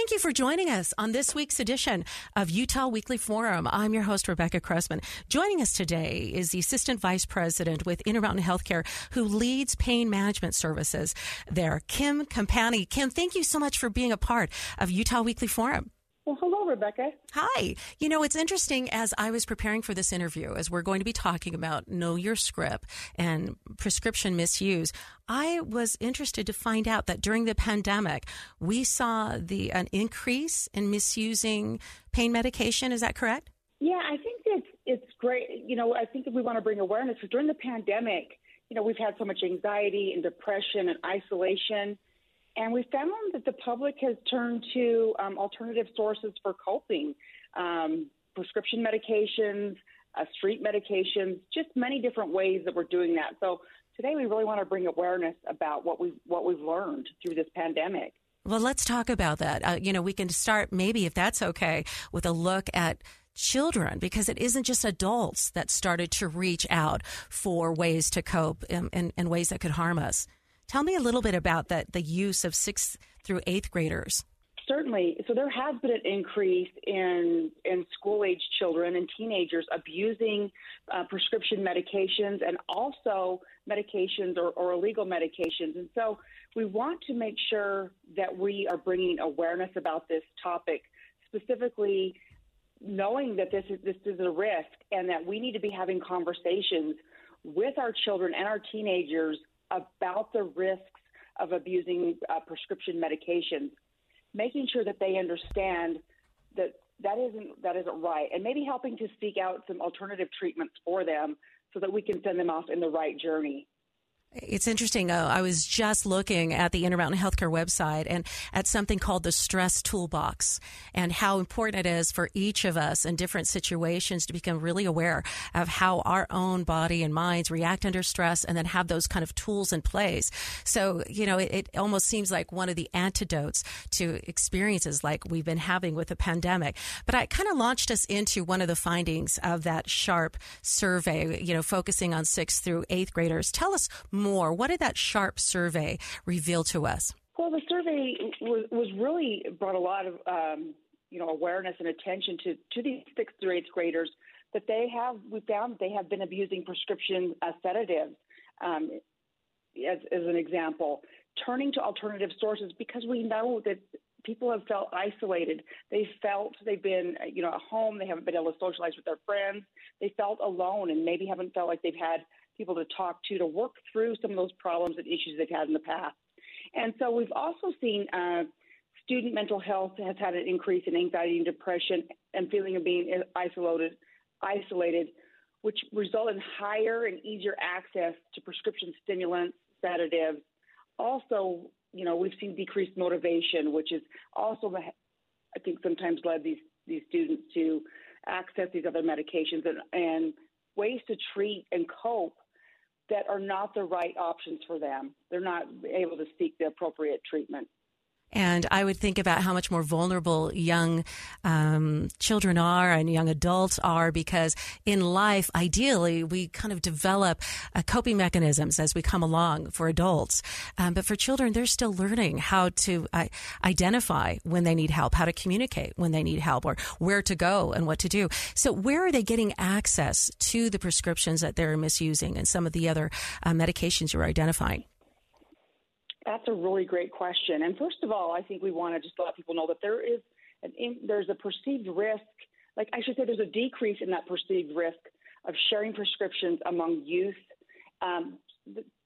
Thank you for joining us on this week's edition of Utah Weekly Forum. I'm your host, Rebecca Cressman. Joining us today is the Assistant Vice President with Intermountain Healthcare who leads pain management services there, Kim Campani. Kim, thank you so much for being a part of Utah Weekly Forum. Rebecca. Hi. You know, it's interesting as I was preparing for this interview, as we're going to be talking about know your script and prescription misuse, I was interested to find out that during the pandemic, we saw the an increase in misusing pain medication. Is that correct? Yeah, I think it's it's great. You know, I think if we want to bring awareness, because during the pandemic, you know, we've had so much anxiety and depression and isolation and we found that the public has turned to um, alternative sources for coping um, prescription medications, uh, street medications, just many different ways that we're doing that. So today we really want to bring awareness about what we've, what we've learned through this pandemic. Well, let's talk about that. Uh, you know, we can start maybe, if that's okay, with a look at children because it isn't just adults that started to reach out for ways to cope in, in, in ways that could harm us. Tell me a little bit about that the use of sixth through eighth graders. Certainly. So there has been an increase in in school age children and teenagers abusing uh, prescription medications and also medications or, or illegal medications. And so we want to make sure that we are bringing awareness about this topic, specifically knowing that this is this is a risk and that we need to be having conversations with our children and our teenagers about the risks of abusing uh, prescription medications, making sure that they understand that that isn't that isn't right, and maybe helping to seek out some alternative treatments for them so that we can send them off in the right journey. It's interesting. Uh, I was just looking at the Intermountain Healthcare website and at something called the stress toolbox and how important it is for each of us in different situations to become really aware of how our own body and minds react under stress and then have those kind of tools in place. So, you know, it, it almost seems like one of the antidotes to experiences like we've been having with the pandemic. But I kind of launched us into one of the findings of that SHARP survey, you know, focusing on sixth through eighth graders. Tell us more. What did that SHARP survey reveal to us? Well, the survey was, was really brought a lot of um, you know awareness and attention to to these sixth through eighth graders that they have. We found they have been abusing prescription uh, sedatives. Um, as, as an example, turning to alternative sources because we know that people have felt isolated. They felt they've been, you know, at home. They haven't been able to socialize with their friends. They felt alone and maybe haven't felt like they've had people to talk to to work through some of those problems and issues they've had in the past. And so we've also seen uh, student mental health has had an increase in anxiety and depression and feeling of being isolated, isolated, which result in higher and easier access to prescription stimulants, sedatives. Also, you know, we've seen decreased motivation, which is also, I think, sometimes led these these students to access these other medications and, and ways to treat and cope that are not the right options for them. They're not able to seek the appropriate treatment. And I would think about how much more vulnerable young um, children are and young adults are because in life, ideally, we kind of develop uh, coping mechanisms as we come along for adults. Um, but for children, they're still learning how to uh, identify when they need help, how to communicate when they need help, or where to go and what to do. So, where are they getting access to the prescriptions that they're misusing and some of the other uh, medications you're identifying? That's a really great question. And first of all, I think we want to just let people know that there is an in, there's a perceived risk, like I should say, there's a decrease in that perceived risk of sharing prescriptions among youth. Um,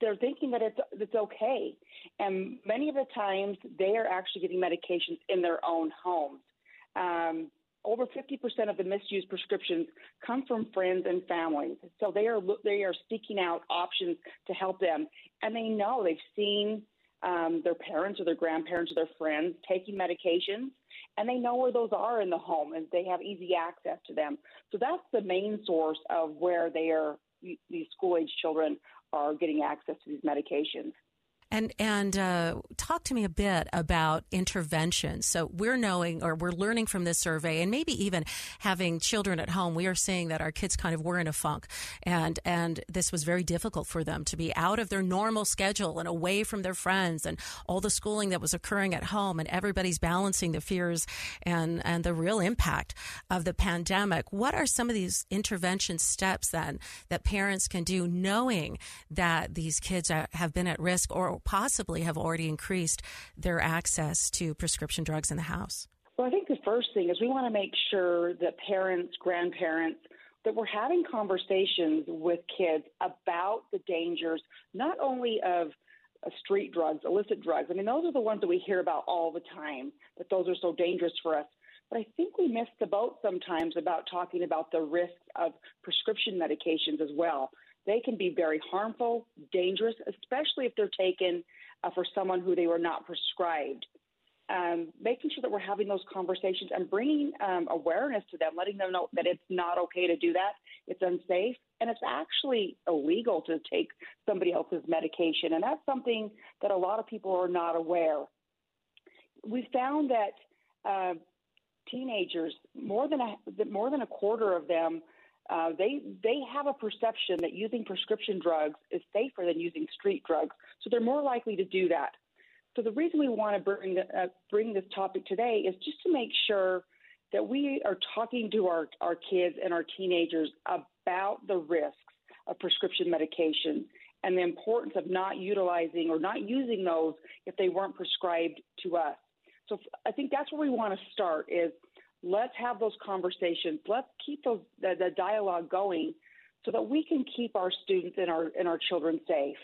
they're thinking that it's it's okay, and many of the times they are actually getting medications in their own homes. Um, over 50% of the misused prescriptions come from friends and families. So they are they are seeking out options to help them, and they know they've seen um, their parents or their grandparents or their friends taking medications, and they know where those are in the home and they have easy access to them. So that's the main source of where they are these school age children are getting access to these medications. And and uh, talk to me a bit about interventions. So we're knowing, or we're learning from this survey, and maybe even having children at home. We are seeing that our kids kind of were in a funk, and and this was very difficult for them to be out of their normal schedule and away from their friends and all the schooling that was occurring at home, and everybody's balancing the fears and and the real impact of the pandemic. What are some of these intervention steps then that parents can do, knowing that these kids are, have been at risk or possibly have already increased their access to prescription drugs in the house? Well, I think the first thing is we want to make sure that parents, grandparents, that we're having conversations with kids about the dangers, not only of uh, street drugs, illicit drugs. I mean, those are the ones that we hear about all the time, that those are so dangerous for us. But I think we miss the boat sometimes about talking about the risks of prescription medications as well. They can be very harmful, dangerous, especially if they're taken uh, for someone who they were not prescribed. Um, making sure that we're having those conversations and bringing um, awareness to them, letting them know that it's not okay to do that, it's unsafe, and it's actually illegal to take somebody else's medication. And that's something that a lot of people are not aware. We found that uh, teenagers, more than a, more than a quarter of them uh, they they have a perception that using prescription drugs is safer than using street drugs, so they're more likely to do that. So the reason we want to bring uh, bring this topic today is just to make sure that we are talking to our, our kids and our teenagers about the risks of prescription medications and the importance of not utilizing or not using those if they weren't prescribed to us. So I think that's where we want to start is – Let's have those conversations. Let's keep those, the, the dialogue going so that we can keep our students and our and our children safe.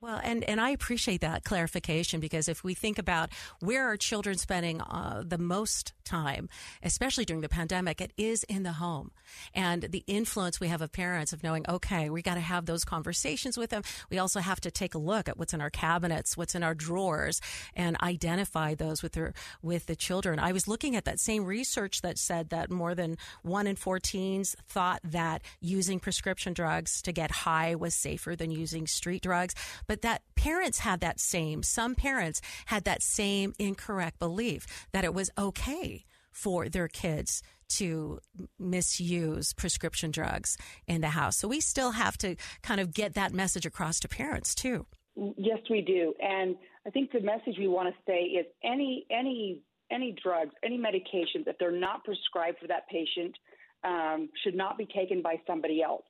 Well, and, and I appreciate that clarification because if we think about where are children spending uh, the most time, especially during the pandemic, it is in the home. And the influence we have of parents of knowing, okay, we got to have those conversations with them. We also have to take a look at what's in our cabinets, what's in our drawers, and identify those with their with the children. I was looking at that same research that said that more than one in four teens thought that using prescription drugs to get high was safer than using street drugs but that parents had that same, some parents had that same incorrect belief that it was okay for their kids to misuse prescription drugs in the house. So we still have to kind of get that message across to parents too. Yes, we do. And I think the message we want to say is any any any drugs, any medications, if they're not prescribed for that patient, um, should not be taken by somebody else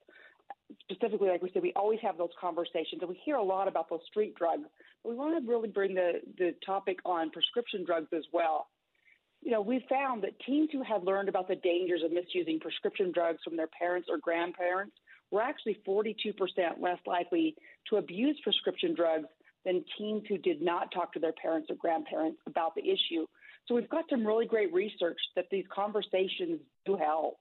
specifically, like we said, we always have those conversations, and we hear a lot about those street drugs. But we want to really bring the, the topic on prescription drugs as well. You know, we found that teens who had learned about the dangers of misusing prescription drugs from their parents or grandparents were actually 42% less likely to abuse prescription drugs than teens who did not talk to their parents or grandparents about the issue. So we've got some really great research that these conversations do help.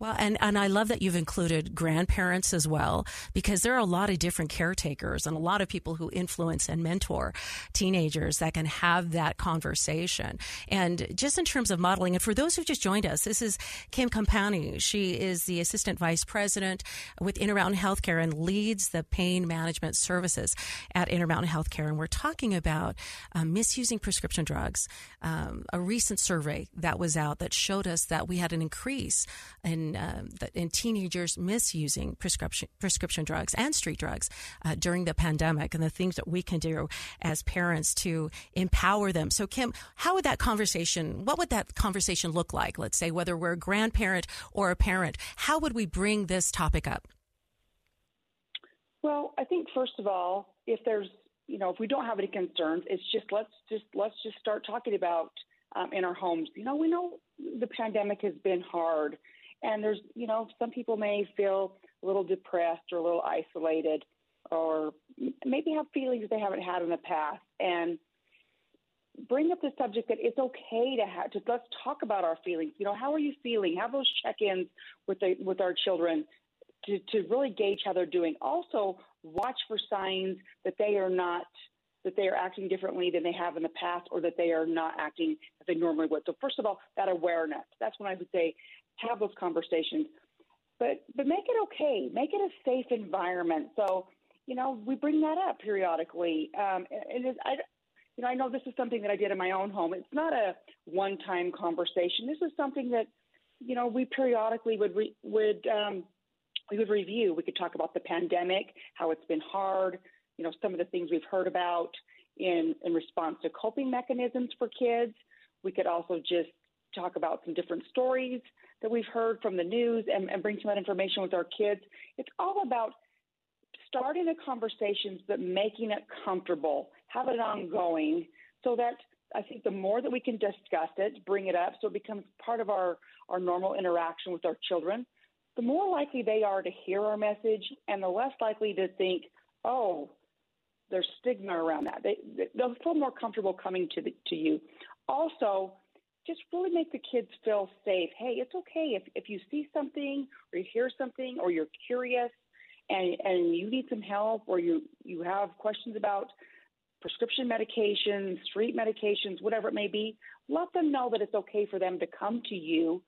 Well, and, and I love that you've included grandparents as well, because there are a lot of different caretakers and a lot of people who influence and mentor teenagers that can have that conversation. And just in terms of modeling, and for those who've just joined us, this is Kim Compani. She is the Assistant Vice President with Intermountain Healthcare and leads the pain management services at Intermountain Healthcare. And we're talking about um, misusing prescription drugs. Um, a recent survey that was out that showed us that we had an increase in in, um, in teenagers misusing prescription prescription drugs and street drugs uh, during the pandemic, and the things that we can do as parents to empower them. So, Kim, how would that conversation? What would that conversation look like? Let's say whether we're a grandparent or a parent, how would we bring this topic up? Well, I think first of all, if there's you know if we don't have any concerns, it's just let's just let's just start talking about um, in our homes. You know, we know the pandemic has been hard, and there's, you know, some people may feel a little depressed or a little isolated or maybe have feelings they haven't had in the past. And bring up the subject that it's okay to have to let's talk about our feelings. You know, how are you feeling? Have those check-ins with the with our children to, to really gauge how they're doing. Also, watch for signs that they are not that they are acting differently than they have in the past or that they are not acting as they normally would. So first of all, that awareness. That's when I would say have those conversations. But but make it okay. Make it a safe environment. So, you know, we bring that up periodically. Um, and it, I, you know, I know this is something that I did in my own home. It's not a one-time conversation. This is something that, you know, we periodically would re- would um, we would review. We could talk about the pandemic, how it's been hard, you know, some of the things we've heard about in, in response to coping mechanisms for kids. We could also just talk about some different stories that we've heard from the news and, and bring some of that information with our kids. It's all about starting the conversations but making it comfortable, have it ongoing so that I think the more that we can discuss it, bring it up so it becomes part of our, our normal interaction with our children, the more likely they are to hear our message and the less likely to think, oh, there's stigma around that. They, they'll feel more comfortable coming to the, to you. Also, just really make the kids feel safe. Hey, it's okay if if you see something or you hear something or you're curious and and you need some help or you you have questions about prescription medications, street medications, whatever it may be. Let them know that it's okay for them to come to you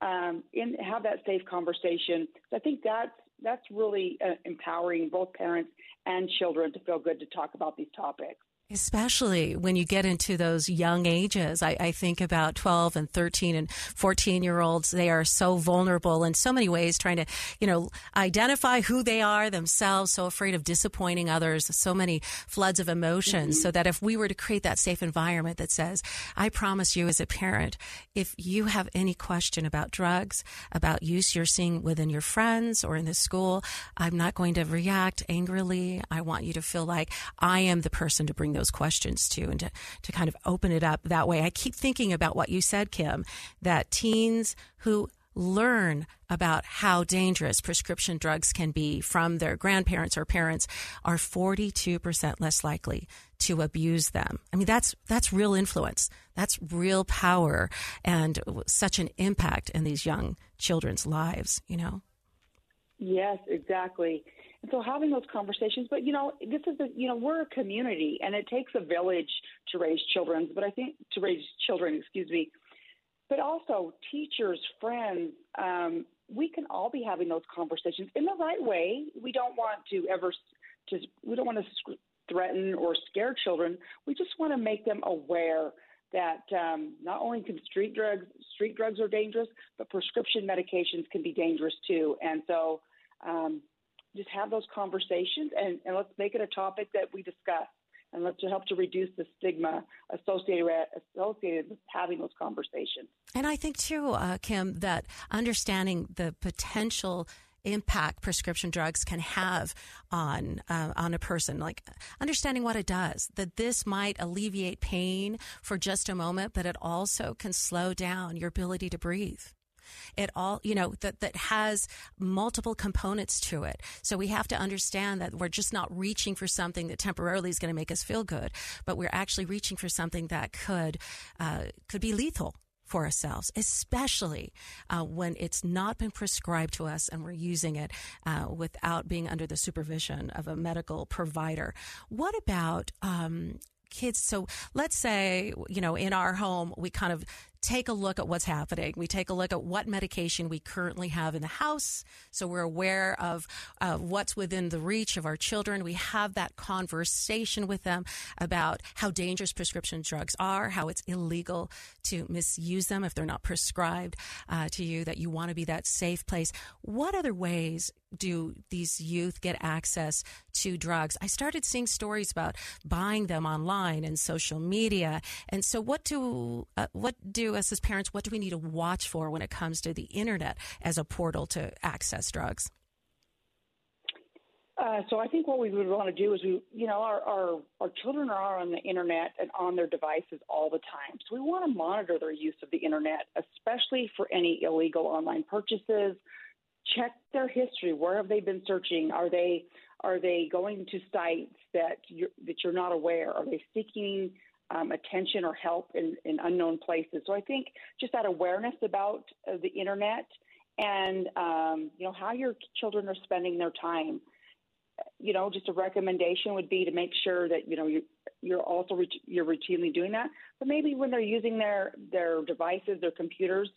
um, and have that safe conversation. So I think that's that's really uh, empowering both parents and children to feel good to talk about these topics. Especially when you get into those young ages. I, I, think about 12 and 13 and 14 year olds. They are so vulnerable in so many ways, trying to, you know, identify who they are themselves, so afraid of disappointing others, so many floods of emotions. Mm-hmm. So that if we were to create that safe environment that says, I promise you as a parent, if you have any question about drugs, about use you're seeing within your friends or in the school, I'm not going to react angrily. I want you to feel like I am the person to bring those those questions to and to, to kind of open it up that way. I keep thinking about what you said, Kim, that teens who learn about how dangerous prescription drugs can be from their grandparents or parents are 42% less likely to abuse them. I mean that's that's real influence. That's real power and such an impact in these young children's lives, you know. Yes, exactly. So having those conversations, but you know, this is a, you know, we're a community and it takes a village to raise children, but I think to raise children, excuse me, but also teachers, friends, um, we can all be having those conversations in the right way. We don't want to ever to, we don't want to threaten or scare children. We just want to make them aware that um, not only can street drugs street drugs are dangerous, but prescription medications can be dangerous too. And so um, just have those conversations and, and let's make it a topic that we discuss and let's help to reduce the stigma associated associated with having those conversations. And I think too, uh, Kim, that understanding the potential impact prescription drugs can have on uh, on a person like understanding what it does that this might alleviate pain for just a moment but it also can slow down your ability to breathe it all, you know, that, that has multiple components to it. So we have to understand that we're just not reaching for something that temporarily is going to make us feel good, but we're actually reaching for something that could, uh, could be lethal for ourselves, especially uh, when it's not been prescribed to us and we're using it uh, without being under the supervision of a medical provider. What about um, kids? So let's say, you know, in our home, we kind of take a look at what's happening. We take a look at what medication we currently have in the house. So we're aware of uh, what's within the reach of our children. We have that conversation with them about how dangerous prescription drugs are, how it's illegal to misuse them if they're not prescribed uh, to you, that you want to be that safe place. What other ways do these youth get access to drugs? I started seeing stories about buying them online and social media. And so what do, uh, what do us as parents, what do we need to watch for when it comes to the internet as a portal to access drugs? Uh, so I think what we would want to do is we, you know, our, our our children are on the internet and on their devices all the time. So we want to monitor their use of the internet, especially for any illegal online purchases. Check their history. Where have they been searching? Are they are they going to sites that you're, that you're not aware? Are they seeking um, attention or help in, in unknown places? So I think just that awareness about uh, the internet and um, you know how your children are spending their time you know, just a recommendation would be to make sure that you know you you're also you're routinely doing that. But maybe when they're using their their devices, their computers,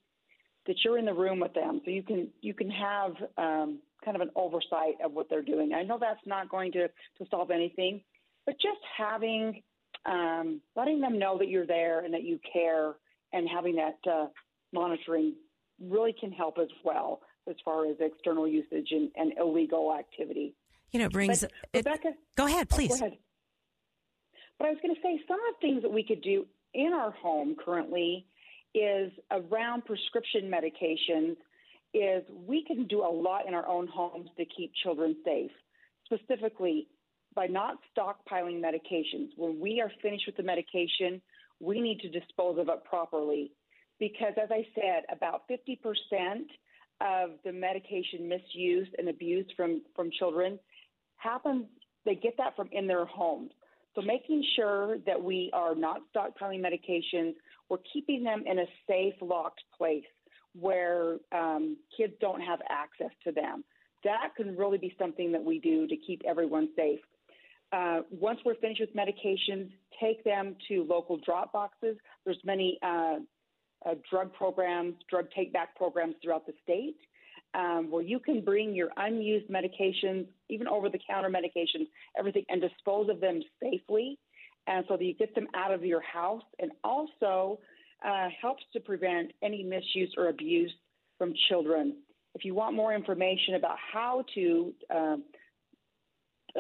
that you're in the room with them, so you can you can have um, kind of an oversight of what they're doing. I know that's not going to to solve anything, but just having um, letting them know that you're there and that you care, and having that uh, monitoring really can help as well as far as external usage and, and illegal activity. You know, it brings but, it, Rebecca. Go ahead, please. Oh, go ahead. But I was going to say some of the things that we could do in our home currently is around prescription medications. Is we can do a lot in our own homes to keep children safe, specifically by not stockpiling medications. When we are finished with the medication, we need to dispose of it properly. Because, as I said, about 50% of the medication misuse and abuse from, from children happens, they get that from in their homes. So making sure that we are not stockpiling medications, we're keeping them in a safe, locked place where um, kids don't have access to them. That can really be something that we do to keep everyone safe. Uh, once we're finished with medications, take them to local drop boxes. There's many uh, uh, drug programs, drug take back programs throughout the state um, where you can bring your unused medications, even over the counter medications, everything, and dispose of them safely. And so that you get them out of your house and also uh, helps to prevent any misuse or abuse from children. If you want more information about how to uh,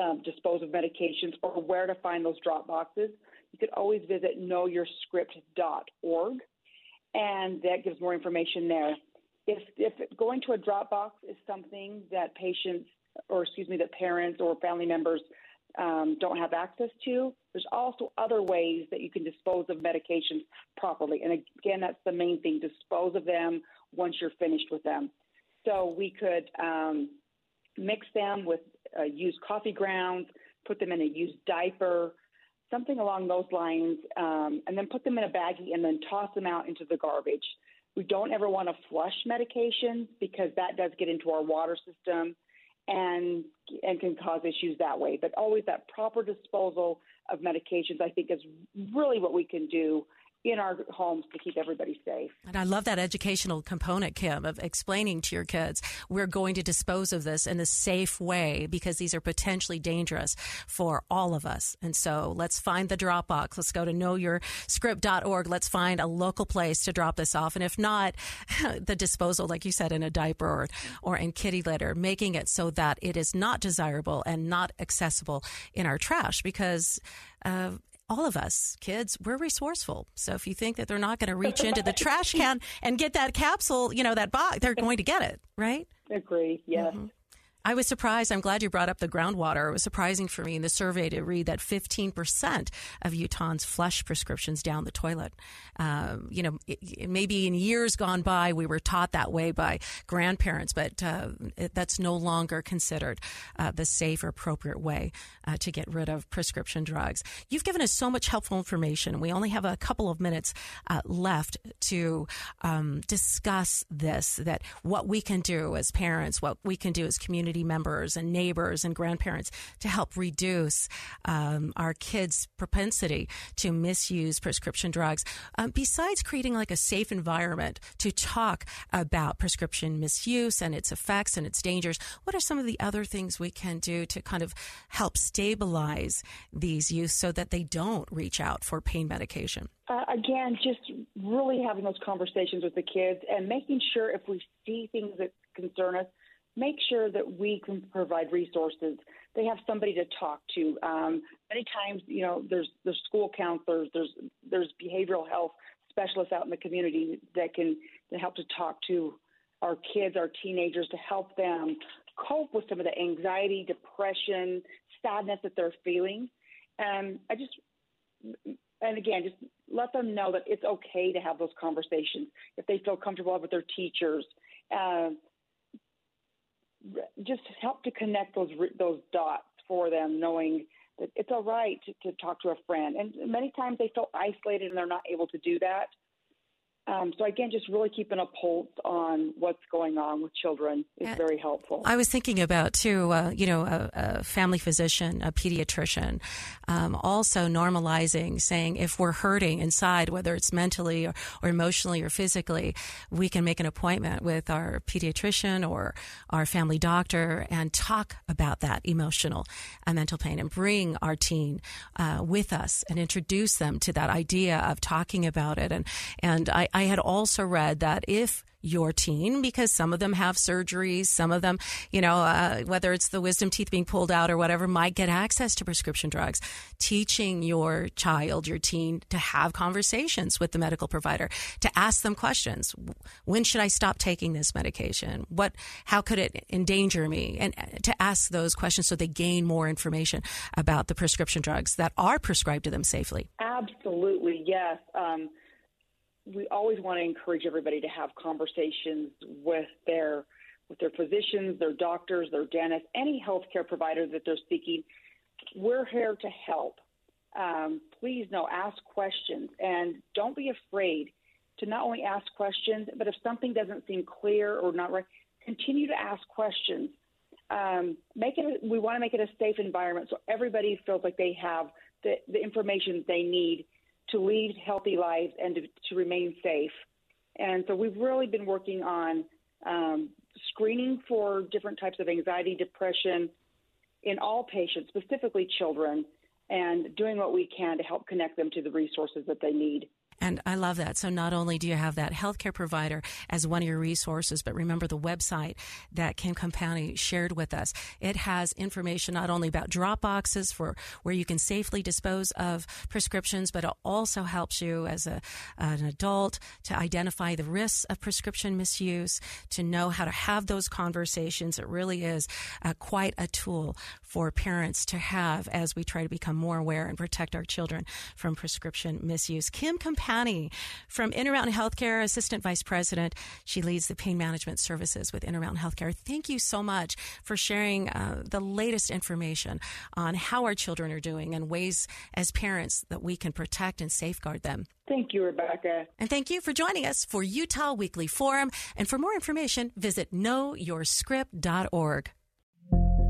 uh, dispose of medications or where to find those drop boxes, you could always visit knowyourscript.org, and that gives more information there if if going to a drop box is something that patients or excuse me that parents or family members um, don't have access to, there's also other ways that you can dispose of medications properly. And again, that's the main thing: dispose of them once you're finished with them. So we could um, mix them with uh, used coffee grounds, put them in a used diaper, something along those lines, um, and then put them in a baggie and then toss them out into the garbage. We don't ever want to flush medications because that does get into our water system and and can cause issues that way. But always that proper disposal of medications, I think, is really what we can do in our homes to keep everybody safe. And I love that educational component, Kim, of explaining to your kids we're going to dispose of this in a safe way because these are potentially dangerous for all of us. And so let's find the drop box. Let's go to knowyourscript.org. Let's find a local place to drop this off. And if not, the disposal, like you said, in a diaper or, or in kitty litter, making it so that it is not desirable and not accessible in our trash because uh, all of us kids we're resourceful. So if you think that they're not going to reach into the trash can and get that capsule you know that box they're going to get it right? Agree yes. Mm-hmm. I was surprised. I'm glad you brought up the groundwater. It was surprising for me in the survey to read that 15% of Utahns flush prescriptions down the toilet. Um, you know, it, it maybe in years gone by, we were taught that way by grandparents, but uh, it, that's no longer considered uh, the safe or appropriate way uh, to get rid of prescription drugs. You've given us so much helpful information. We only have a couple of minutes uh, left to um, discuss this, that what we can do as parents, what we can do as community community members and neighbors and grandparents to help reduce um, our kids' propensity to misuse prescription drugs. Um, besides creating like a safe environment to talk about prescription misuse and its effects and its dangers, what are some of the other things we can do to kind of help stabilize these youth so that they don't reach out for pain medication? Uh, again, just really having those conversations with the kids and making sure if we see things that concern us, make sure that we can provide resources. They have somebody to talk to. Um, many times, you know, there's there's school counselors, there's there's behavioral health specialists out in the community that can that help to talk to our kids, our teenagers, to help them cope with some of the anxiety, depression, sadness that they're feeling. And I just and again, just let them know that it's okay to have those conversations if they feel comfortable with their teachers. Uh, just help to connect those those dots for them, knowing that it's all right to, to talk to a friend. And many times they feel isolated and they're not able to do that. Um, so again, just really keeping a pulse on what's going on with children is uh, very helpful. I was thinking about too, uh, you know, a, a, family physician, a pediatrician, um, also normalizing saying if we're hurting inside, whether it's mentally or, or, emotionally or physically, we can make an appointment with our pediatrician or our family doctor and talk about that emotional and mental pain and bring our teen uh, with us and introduce them to that idea of talking about it. And and I, I had also read that if your teen because some of them have surgeries, some of them, you know, uh, whether it's the wisdom teeth being pulled out or whatever, might get access to prescription drugs. Teaching your child, your teen, to have conversations with the medical provider, to ask them questions. When should I stop taking this medication? What, how could it endanger me? And uh, to ask those questions so they gain more information about the prescription drugs that are prescribed to them safely. Absolutely, yes. Um, we always want to encourage everybody to have conversations with their with their physicians, their doctors, their dentists, any healthcare provider that they're seeking. We're here to help. Um, please know, ask questions, and don't be afraid to not only ask questions, but if something doesn't seem clear or not right, continue to ask questions. Um, make it. We want to make it a safe environment so everybody feels like they have the, the information they need to lead healthy lives and to, to remain safe. And so we've really been working on um, screening for different types of anxiety, depression in all patients, specifically children, and doing what we can to help connect them to the resources that they need. And I love that. So not only do you have that healthcare provider as one of your resources, but remember the website that Kim Compani shared with us. It has information not only about drop boxes for where you can safely dispose of prescriptions, but it also helps you as a, an adult to identify the risks of prescription misuse, to know how to have those conversations. It really is quite a tool for parents to have as we try to become more aware and protect our children from prescription misuse. Kim Compani Compani from Intermountain Healthcare, Assistant Vice President. She leads the pain management services with Intermountain Healthcare. Thank you so much for sharing uh, the latest information on how our children are doing and ways as parents that we can protect and safeguard them. Thank you, Rebecca. And thank you for joining us for Utah Weekly Forum. And for more information, visit knowyourscript.org.